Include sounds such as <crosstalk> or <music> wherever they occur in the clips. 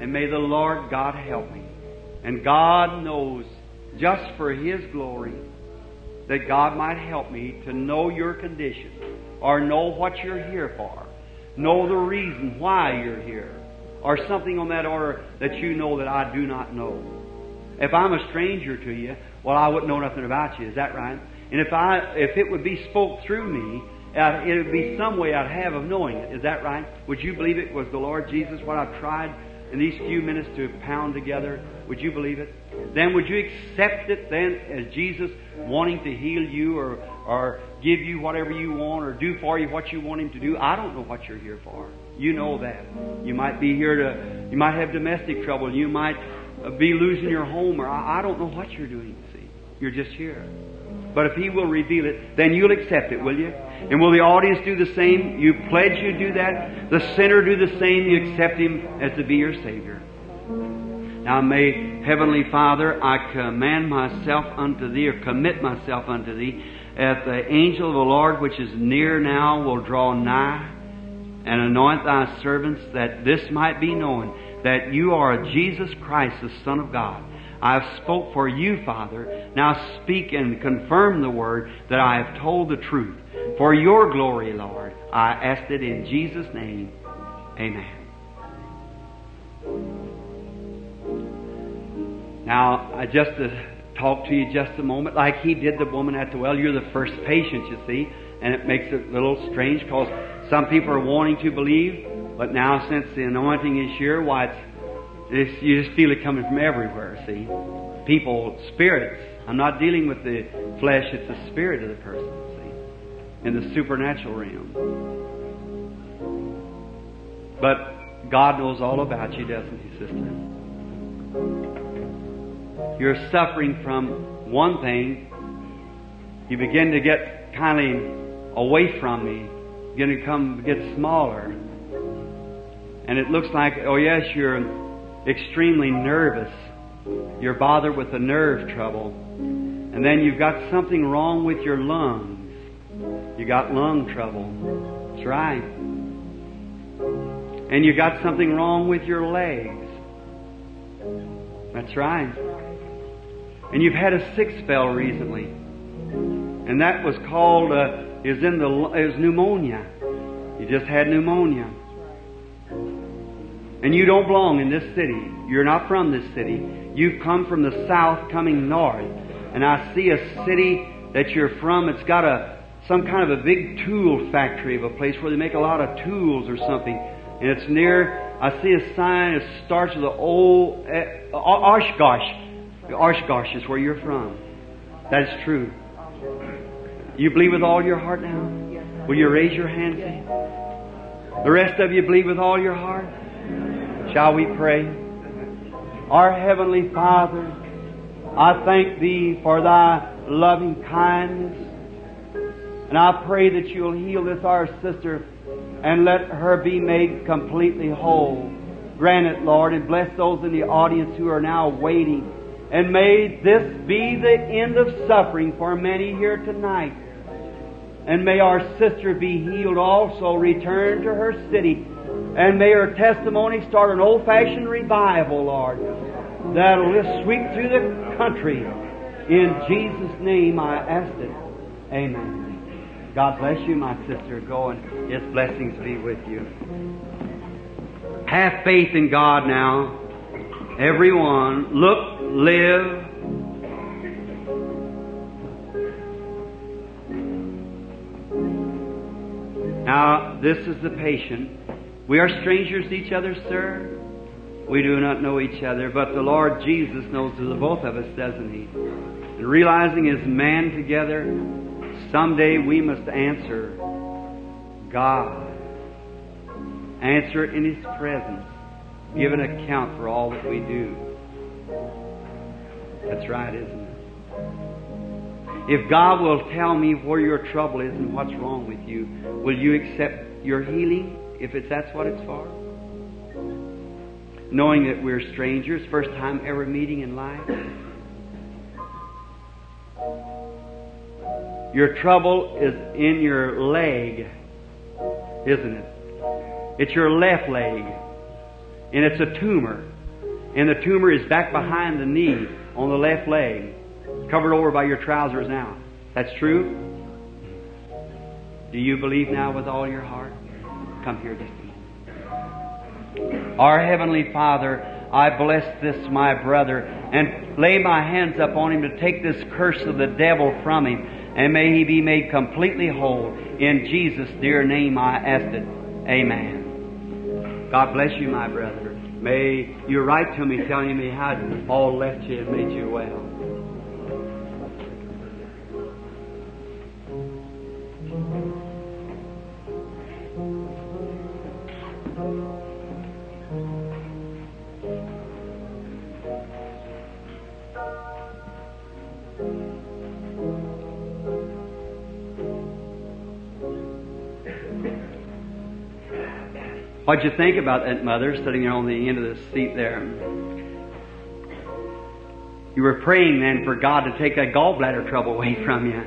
And may the Lord God help me. And God knows, just for His glory, that God might help me to know your condition or know what you're here for, know the reason why you're here, or something on that order that you know that I do not know. If I'm a stranger to you, well, I wouldn't know nothing about you. Is that right? And if I, if it would be spoke through me, it would be some way I'd have of knowing it. Is that right? Would you believe it was the Lord Jesus? What I've tried in these few minutes to pound together. Would you believe it? Then would you accept it then as Jesus wanting to heal you or, or give you whatever you want or do for you what you want Him to do? I don't know what you're here for. You know that. You might be here to, you might have domestic trouble. You might be losing your home or I, I don't know what you're doing, see. You're just here. But if He will reveal it, then you'll accept it, will you? And will the audience do the same? You pledge you do that. The sinner do the same. You accept Him as to be your Savior. Now may Heavenly Father, I command myself unto Thee, or commit myself unto Thee, that the angel of the Lord which is near now will draw nigh and anoint Thy servants, that this might be known that You are Jesus Christ, the Son of God. I have spoke for you, Father. Now speak and confirm the word that I have told the truth. For your glory, Lord, I ask it in Jesus' name. Amen. Now, I just uh, to talk to you just a moment, like he did the woman at the well. You're the first patient, you see, and it makes it a little strange because some people are wanting to believe, but now since the anointing is here, why it's, you just feel it coming from everywhere. See, people, spirits. I'm not dealing with the flesh; it's the spirit of the person. See, in the supernatural realm. But God knows all about you, doesn't He, sister? you're suffering from one thing, you begin to get kind of away from me, begin to come get smaller. And it looks like, oh yes, you're extremely nervous. You're bothered with a nerve trouble. And then you've got something wrong with your lungs. You got lung trouble. That's right. And you got something wrong with your legs. That's right. And you've had a sick spell recently. And that was called, uh, is in the, was pneumonia. You just had pneumonia. And you don't belong in this city. You're not from this city. You've come from the south coming north. And I see a city that you're from. It's got a, some kind of a big tool factory of a place where they make a lot of tools or something. And it's near, I see a sign, it starts with the old, uh, Oshkosh. Oshkosh is where you're from. That is true. You believe with all your heart now? Will you raise your hands? The rest of you believe with all your heart? Shall we pray? Our Heavenly Father, I thank Thee for Thy loving kindness. And I pray that you'll heal this our sister and let her be made completely whole. Grant it, Lord, and bless those in the audience who are now waiting and may this be the end of suffering for many here tonight. And may our sister be healed also, return to her city. And may her testimony start an old fashioned revival, Lord, that'll just sweep through the country. In Jesus' name I ask it. Amen. God bless you, my sister. Go and His blessings be with you. Have faith in God now. Everyone, look, live. Now, this is the patient. We are strangers to each other, sir. We do not know each other, but the Lord Jesus knows the both of us, doesn't He? And realizing as man together, someday we must answer God. Answer in His presence give an account for all that we do. That's right, isn't it? If God will tell me where your trouble is and what's wrong with you, will you accept your healing if it's that's what it's for? Knowing that we're strangers, first time ever meeting in life. Your trouble is in your leg, isn't it? It's your left leg. and it's a tumor. And the tumor is back behind the knee on the left leg, covered over by your trousers now. That's true? Do you believe now with all your heart? Come here moment. Our Heavenly Father, I bless this my brother and lay my hands upon him to take this curse of the devil from him and may he be made completely whole. In Jesus' dear name I ask it. Amen. God bless you, my brother. May you write to me telling me how all left you and made you well. What'd you think about that mother sitting there on the end of the seat there? You were praying then for God to take that gallbladder trouble away from you.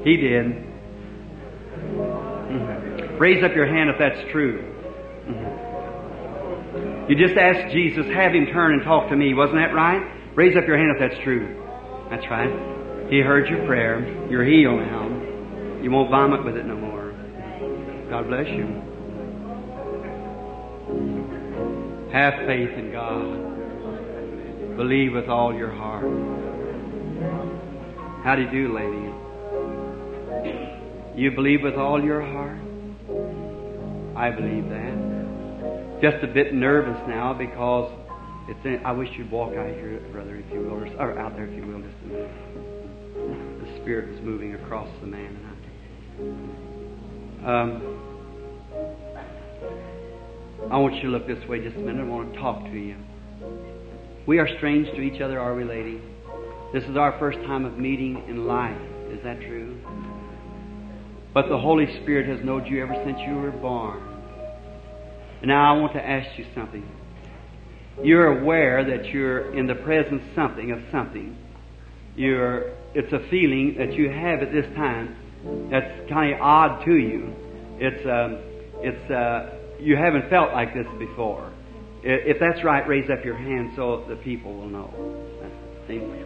<laughs> he did. Mm-hmm. Raise up your hand if that's true. Mm-hmm. You just asked Jesus, have him turn and talk to me. Wasn't that right? Raise up your hand if that's true. That's right. He heard your prayer. You're healed now. You won't vomit with it no more. God bless you. Have faith in God. Believe with all your heart. How do you do, lady? You believe with all your heart? I believe that. Just a bit nervous now because it's. In, I wish you'd walk out here, brother, if you will, or, or out there, if you will, just a minute. The Spirit was moving across the man. Um, I want you to look this way just a minute. I want to talk to you. We are strange to each other, are we, lady? This is our first time of meeting in life. Is that true? But the Holy Spirit has known you ever since you were born. And now I want to ask you something. You're aware that you're in the presence something of something. You're, it's a feeling that you have at this time that's kind of odd to you. It's, um, it's, uh, you haven't felt like this before. If that's right, raise up your hand so the people will know.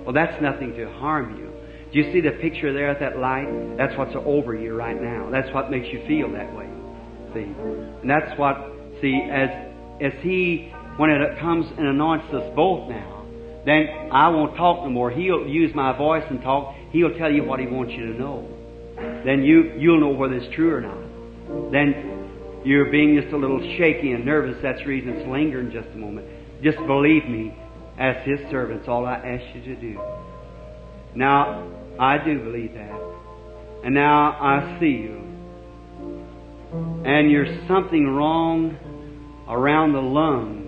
Well, that's nothing to harm you. Do you see the picture there at that light? That's what's over you right now. That's what makes you feel that way. See? And that's what, see, as, as He, when it comes and anoints us both now, then I won't talk no more. He'll use my voice and talk. He'll tell you what He wants you to know. Then you, you'll know whether it's true or not. Then you're being just a little shaky and nervous. That's the reason it's lingering just a moment. Just believe me, as His servants, all I ask you to do. Now, I do believe that. And now I see you. And you're something wrong around the lungs.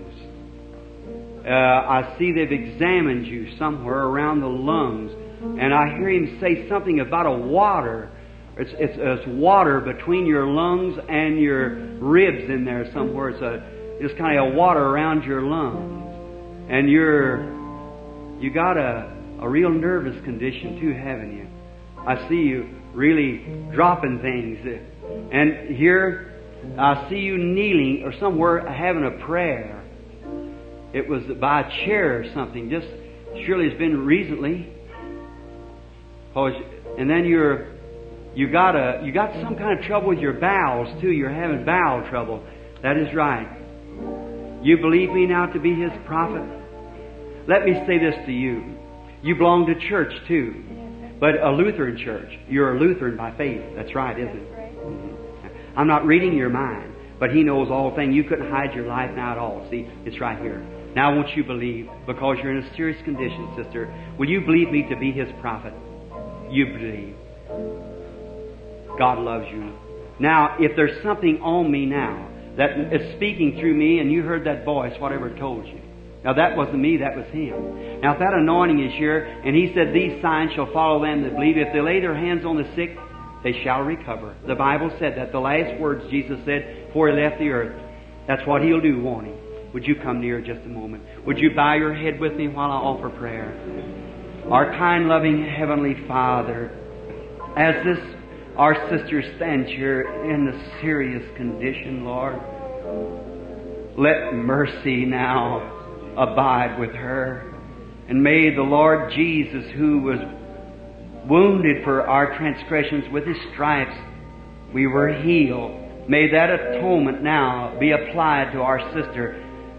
Uh, I see they've examined you somewhere around the lungs. And I hear him say something about a water it's, it's, it's water between your lungs and your ribs in there somewhere. It's a it's kind of a water around your lungs, and you're you got a a real nervous condition too, haven't you? I see you really dropping things, and here I see you kneeling or somewhere having a prayer. It was by a chair or something. Just surely it's been recently. And then you're you got a you got some kind of trouble with your bowels too. You're having bowel trouble. That is right. You believe me now to be His prophet. Let me say this to you. You belong to church too, but a Lutheran church. You're a Lutheran by faith. That's right, isn't it? Mm-hmm. I'm not reading your mind, but He knows all things. You couldn't hide your life now at all. See, it's right here. Now, won't you believe because you're in a serious condition, sister? Will you believe me to be His prophet? You believe. God loves you. Now, if there's something on me now that is speaking through me and you heard that voice, whatever told you. Now that wasn't me, that was Him. Now if that anointing is here, and He said, These signs shall follow them that believe, if they lay their hands on the sick, they shall recover. The Bible said that. The last words Jesus said before He left the earth. That's what He'll do, won't He? Would you come near just a moment? Would you bow your head with me while I offer prayer? Our kind, loving Heavenly Father, as this our sister stands here in a serious condition, Lord. let mercy now abide with her. And may the Lord Jesus, who was wounded for our transgressions with his stripes, we were healed. May that atonement now be applied to our sister,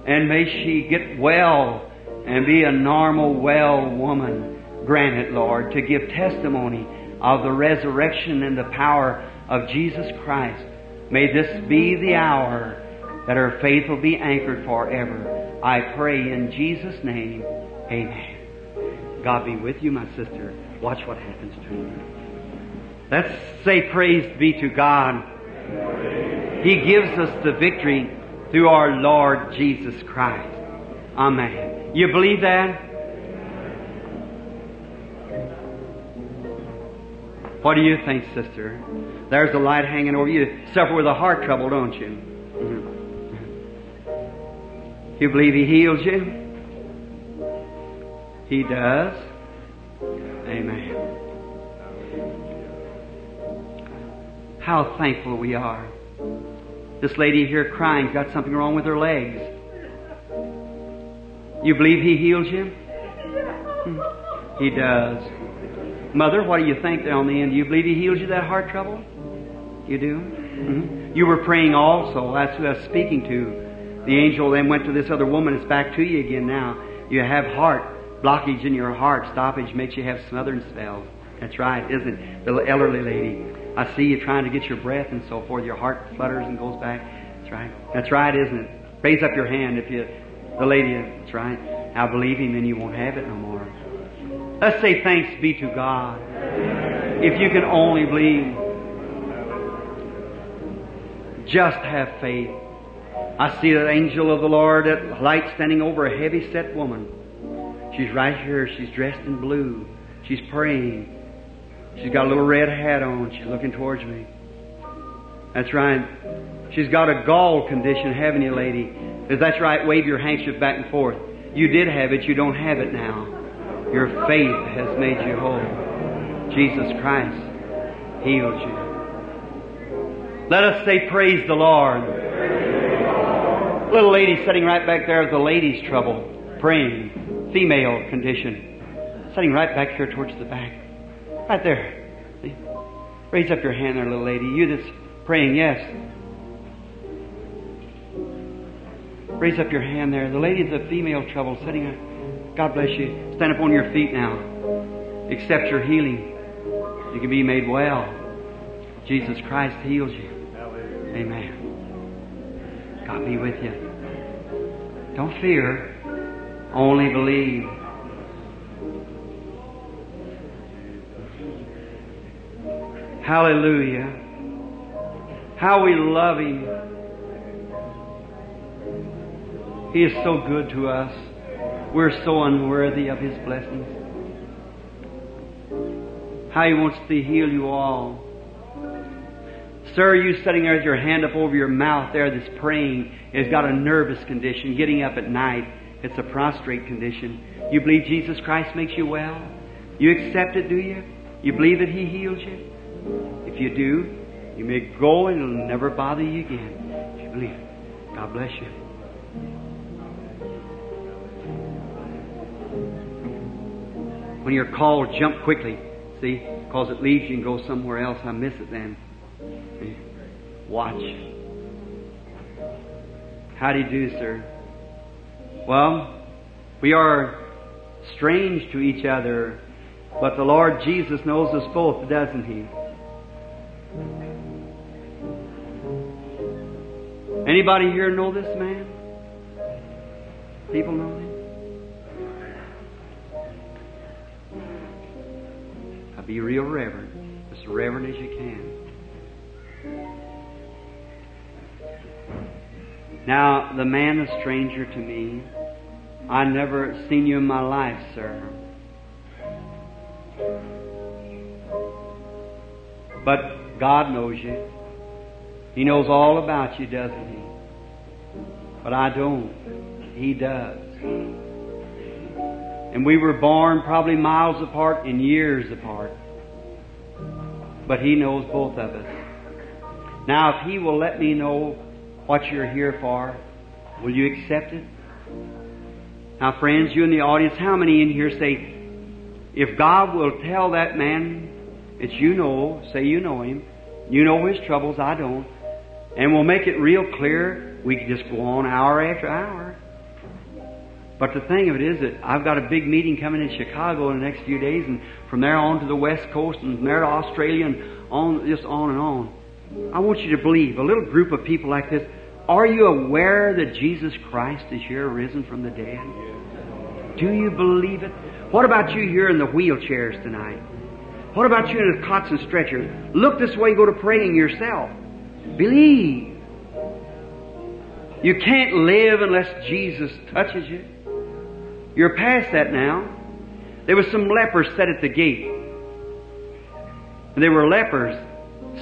and may she get well and be a normal, well woman. Grant it, Lord, to give testimony of the resurrection and the power of Jesus Christ. May this be the hour that her faith will be anchored forever. I pray in Jesus' name, amen. God be with you, my sister. Watch what happens to you. Let's say praise be to God. He gives us the victory through our Lord Jesus Christ. Amen. You believe that? What do you think, sister? There's the light hanging over you. Suffer with a heart trouble, don't you? Mm-hmm. You believe He heals you? He does. Amen. How thankful we are. This lady here crying got something wrong with her legs. You believe He heals you? Hmm. He does. Mother, what do you think there on the end? Do you believe He heals you that heart trouble? You do? Mm-hmm. You were praying also. That's who I was speaking to. The angel then went to this other woman. It's back to you again now. You have heart blockage in your heart. Stoppage makes you have smothering spells. That's right, isn't it? The elderly lady. I see you trying to get your breath and so forth. Your heart flutters and goes back. That's right. That's right, isn't it? Raise up your hand if you, the lady, that's right. I believe him and you won't have it no more. Let's say thanks be to God. If you can only believe, just have faith. I see an angel of the Lord at light standing over a heavy set woman. She's right here. She's dressed in blue. She's praying. She's got a little red hat on. She's looking towards me. That's right. She's got a gall condition, haven't you, lady? If that's right, wave your handkerchief back and forth. You did have it, you don't have it now. Your faith has made you whole. Jesus Christ healed you. Let us say, Praise the Lord. Little lady sitting right back there with the lady's trouble, praying, female condition, sitting right back here towards the back. Right there. Raise up your hand there, little lady. You that's praying, yes. Raise up your hand there. The lady's a female trouble sitting God bless you. Stand up on your feet now. Accept your healing. You can be made well. Jesus Christ heals you. Amen. God be with you. Don't fear. Only believe. Hallelujah. How we love Him. He is so good to us. We're so unworthy of His blessings. How He wants to heal you all. Sir, you sitting there with your hand up over your mouth there that's praying has got a nervous condition, getting up at night. It's a prostrate condition. You believe Jesus Christ makes you well? You accept it, do you? You believe that He heals you? If you do, you may go and it'll never bother you again. If you believe. God bless you. When you're called, jump quickly. See? Because it leaves you and goes somewhere else. I miss it then. Watch. How do you do, sir? Well, we are strange to each other, but the Lord Jesus knows us both, doesn't He? Anybody here know this man? People know him? Now be real reverent, as reverent as you can. Now, the man a stranger to me. I never seen you in my life, sir. But God knows you. He knows all about you, doesn't He? But I don't. He does. And we were born probably miles apart and years apart. But He knows both of us. Now, if He will let me know what you're here for, Will you accept it? Now, friends, you in the audience, how many in here say, if God will tell that man that you know, say you know him, you know his troubles, I don't, and we'll make it real clear, we can just go on hour after hour. But the thing of it is that I've got a big meeting coming in Chicago in the next few days, and from there on to the West Coast, and from there to Australia, and on, just on and on. I want you to believe, a little group of people like this, are you aware that Jesus Christ is here risen from the dead? Do you believe it? What about you here in the wheelchairs tonight? What about you in the cots and stretchers? Look this way go to praying yourself. Believe. You can't live unless Jesus touches you. You're past that now. There was some lepers set at the gate. And they were lepers.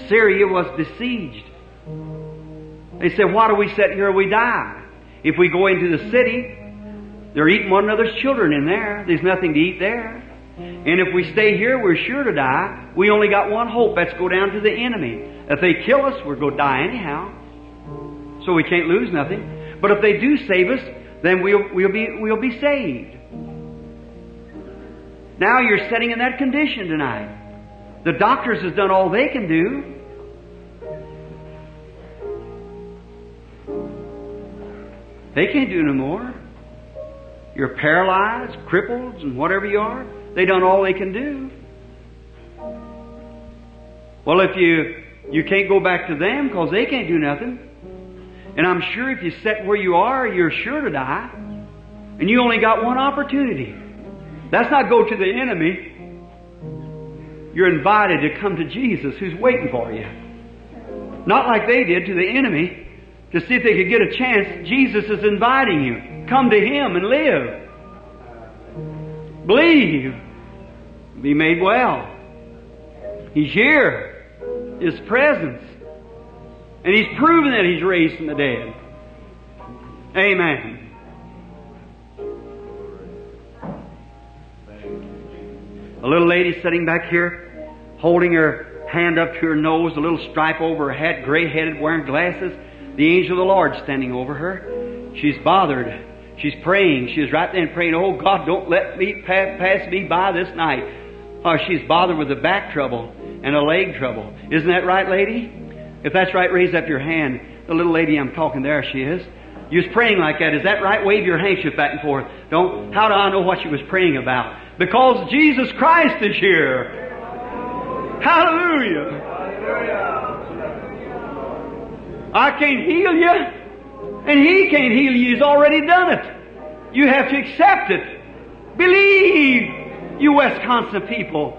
Syria was besieged. They said, Why do we sit here we die? If we go into the city, they're eating one another's children in there. There's nothing to eat there. And if we stay here, we're sure to die. We only got one hope. That's go down to the enemy. If they kill us, we're going to die anyhow. So we can't lose nothing. But if they do save us, then we'll, we'll, be, we'll be saved. Now you're sitting in that condition tonight. The doctors has done all they can do. They can't do no more. You're paralyzed, crippled, and whatever you are. They done all they can do. Well, if you you can't go back to them because they can't do nothing, and I'm sure if you sit where you are, you're sure to die, and you only got one opportunity. That's not go to the enemy. You're invited to come to Jesus, who's waiting for you. Not like they did to the enemy to see if they could get a chance. Jesus is inviting you. Come to Him and live. Believe. Be made well. He's here. His presence. And He's proven that He's raised from the dead. Amen. A little lady sitting back here, holding her hand up to her nose, a little stripe over her head, gray headed, wearing glasses. The angel of the Lord standing over her. She's bothered. She's praying. She's right there praying, Oh God, don't let me pass, pass me by this night. Oh, she's bothered with a back trouble and a leg trouble. Isn't that right, lady? If that's right, raise up your hand. The little lady I'm talking, there she is. You was praying like that. Is that right? Wave your handkerchief back and forth. Don't. How do I know what she was praying about? Because Jesus Christ is here. Hallelujah. I can't heal you, and He can't heal you. He's already done it. You have to accept it. Believe, you Wisconsin people.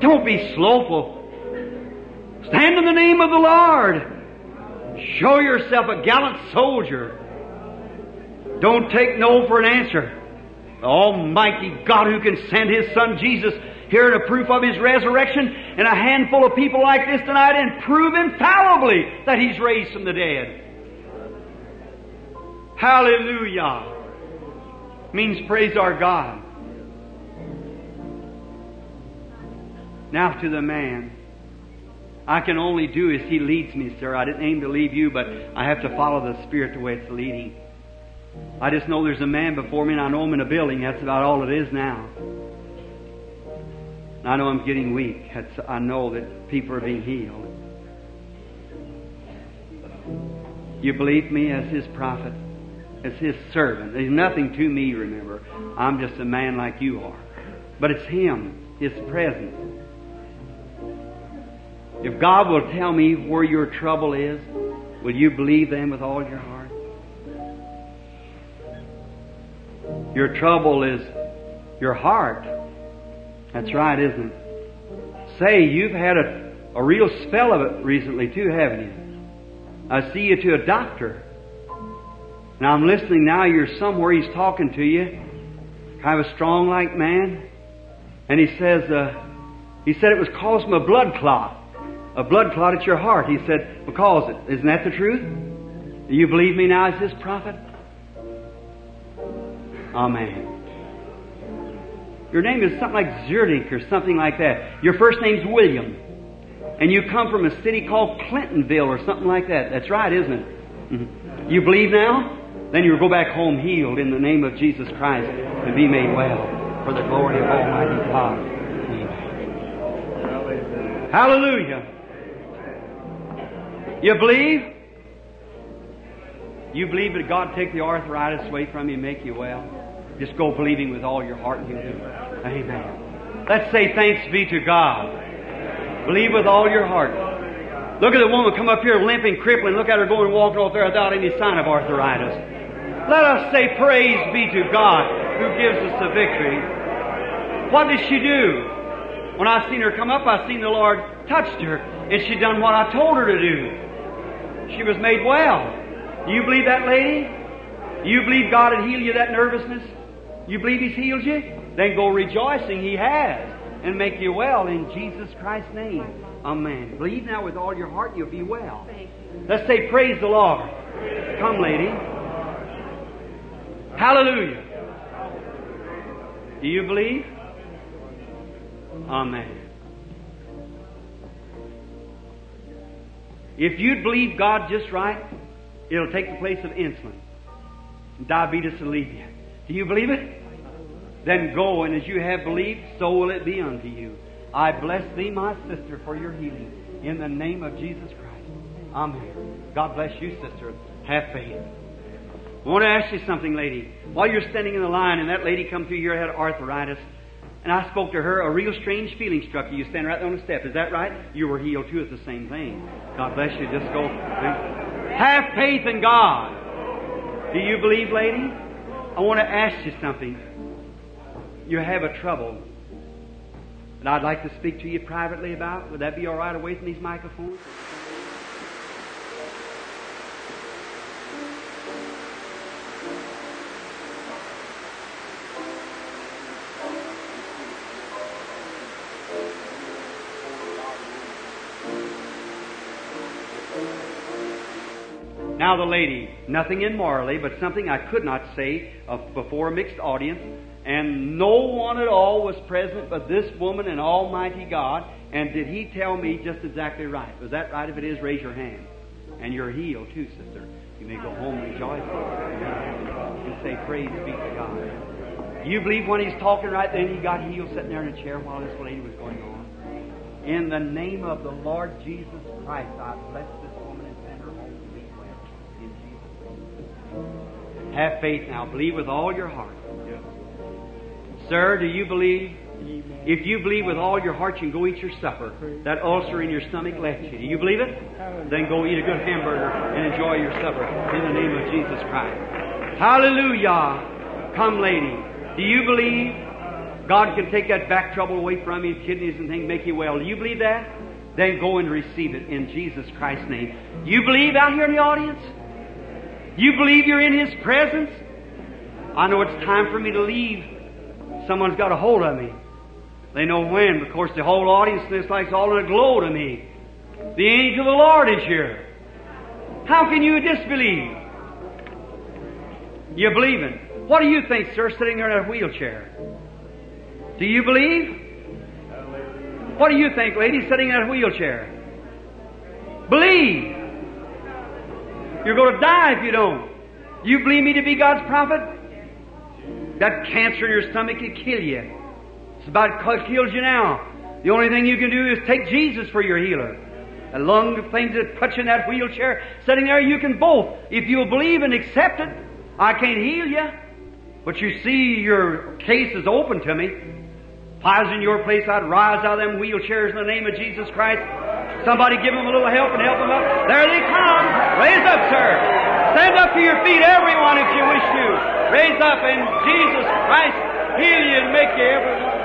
Don't be slowful. Stand in the name of the Lord. Show yourself a gallant soldier. Don't take no for an answer. The Almighty God who can send His Son Jesus here to proof of His resurrection and a handful of people like this tonight and prove infallibly that He's raised from the dead. Hallelujah. Means praise our God. Now to the man. I can only do as he leads me, sir. I didn't aim to leave you, but I have to follow the Spirit the way it's leading. I just know there's a man before me, and I know him in a building. That's about all it is now. I know I'm getting weak. That's, I know that people are being healed. You believe me as His prophet, as His servant. There's nothing to me, remember. I'm just a man like you are. But it's Him, His presence. If God will tell me where your trouble is, will you believe them with all your heart? Your trouble is your heart. That's right, isn't it? Say, you've had a, a real spell of it recently too, haven't you? I see you to a doctor. Now I'm listening now, you're somewhere, he's talking to you. Kind of a strong like man. And he says, uh, he said it was causing a blood clot. A blood clot at your heart. He said, because it. Isn't that the truth? Do you believe me now as this prophet? Amen. Your name is something like Zerdik or something like that. Your first name's William. And you come from a city called Clintonville or something like that. That's right, isn't it? Mm-hmm. You believe now? Then you'll go back home healed in the name of Jesus Christ and be made well for the glory of Almighty God. Hallelujah. You believe? You believe that God take the arthritis away from you and make you well? Just go believing with all your heart and He'll do it. Amen. Let's say thanks be to God. Believe with all your heart. Look at the woman come up here limping, crippling. Look at her going walking off there without any sign of arthritis. Let us say praise be to God who gives us the victory. What did she do? When I seen her come up, I seen the Lord touched her, and she done what I told her to do. She was made well. Do you believe that, lady? You believe God had healed you that nervousness? You believe He's healed you? Then go rejoicing He has and make you well in Jesus Christ's name. Amen. Believe now with all your heart, you'll be well. Let's say, Praise the Lord. Come, lady. Hallelujah. Do you believe? Amen. If you'd believe God just right, it'll take the place of insulin. Diabetes will leave you. Do you believe it? Then go, and as you have believed, so will it be unto you. I bless thee, my sister, for your healing. In the name of Jesus Christ. Amen. God bless you, sister. Have faith. I want to ask you something, lady. While you're standing in the line and that lady come through here had arthritis, and I spoke to her, a real strange feeling struck you. You stand right there on the step. Is that right? You were healed too. It's the same thing. God bless you. Just go. Have faith in God. Do you believe, lady? I want to ask you something. You have a trouble that I'd like to speak to you privately about. Would that be all right away from these microphones? Now the lady, nothing immorally, but something I could not say uh, before a mixed audience, and no one at all was present but this woman and Almighty God. And did he tell me just exactly right? Was that right? If it is, raise your hand. And you're healed too, sister. You may go home rejoicing and say, Praise be to God. You believe when he's talking right then, he got healed sitting there in a chair while this lady was going on? In the name of the Lord Jesus Christ, I bless Have faith now. Believe with all your heart. Sir, do you believe? If you believe with all your heart, you can go eat your supper. That ulcer in your stomach left you. Do you believe it? Then go eat a good hamburger and enjoy your supper in the name of Jesus Christ. Hallelujah. Come, lady. Do you believe God can take that back trouble away from you, kidneys and things, make you well? Do you believe that? Then go and receive it in Jesus Christ's name. You believe out here in the audience? You believe you're in His presence? I know it's time for me to leave someone's got a hold of me. They know when. Of course, the whole audience in is like all in a glow to me. The angel of the Lord is here. How can you disbelieve? You believe in. What do you think, sir, sitting there in a wheelchair? Do you believe? What do you think, lady, sitting in a wheelchair? Believe. You're going to die if you don't. You believe me to be God's prophet? That cancer in your stomach could kill you. It's about kills you now. The only thing you can do is take Jesus for your healer. The lung things that you in that wheelchair, sitting there, you can both. If you'll believe and accept it, I can't heal you. But you see, your case is open to me. If I was in your place, I'd rise out of them wheelchairs in the name of Jesus Christ. Somebody give them a little help and help them up. There they come. Raise up, sir. Stand up to your feet, everyone, if you wish to. Raise up, and Jesus Christ heal you and make you everyone.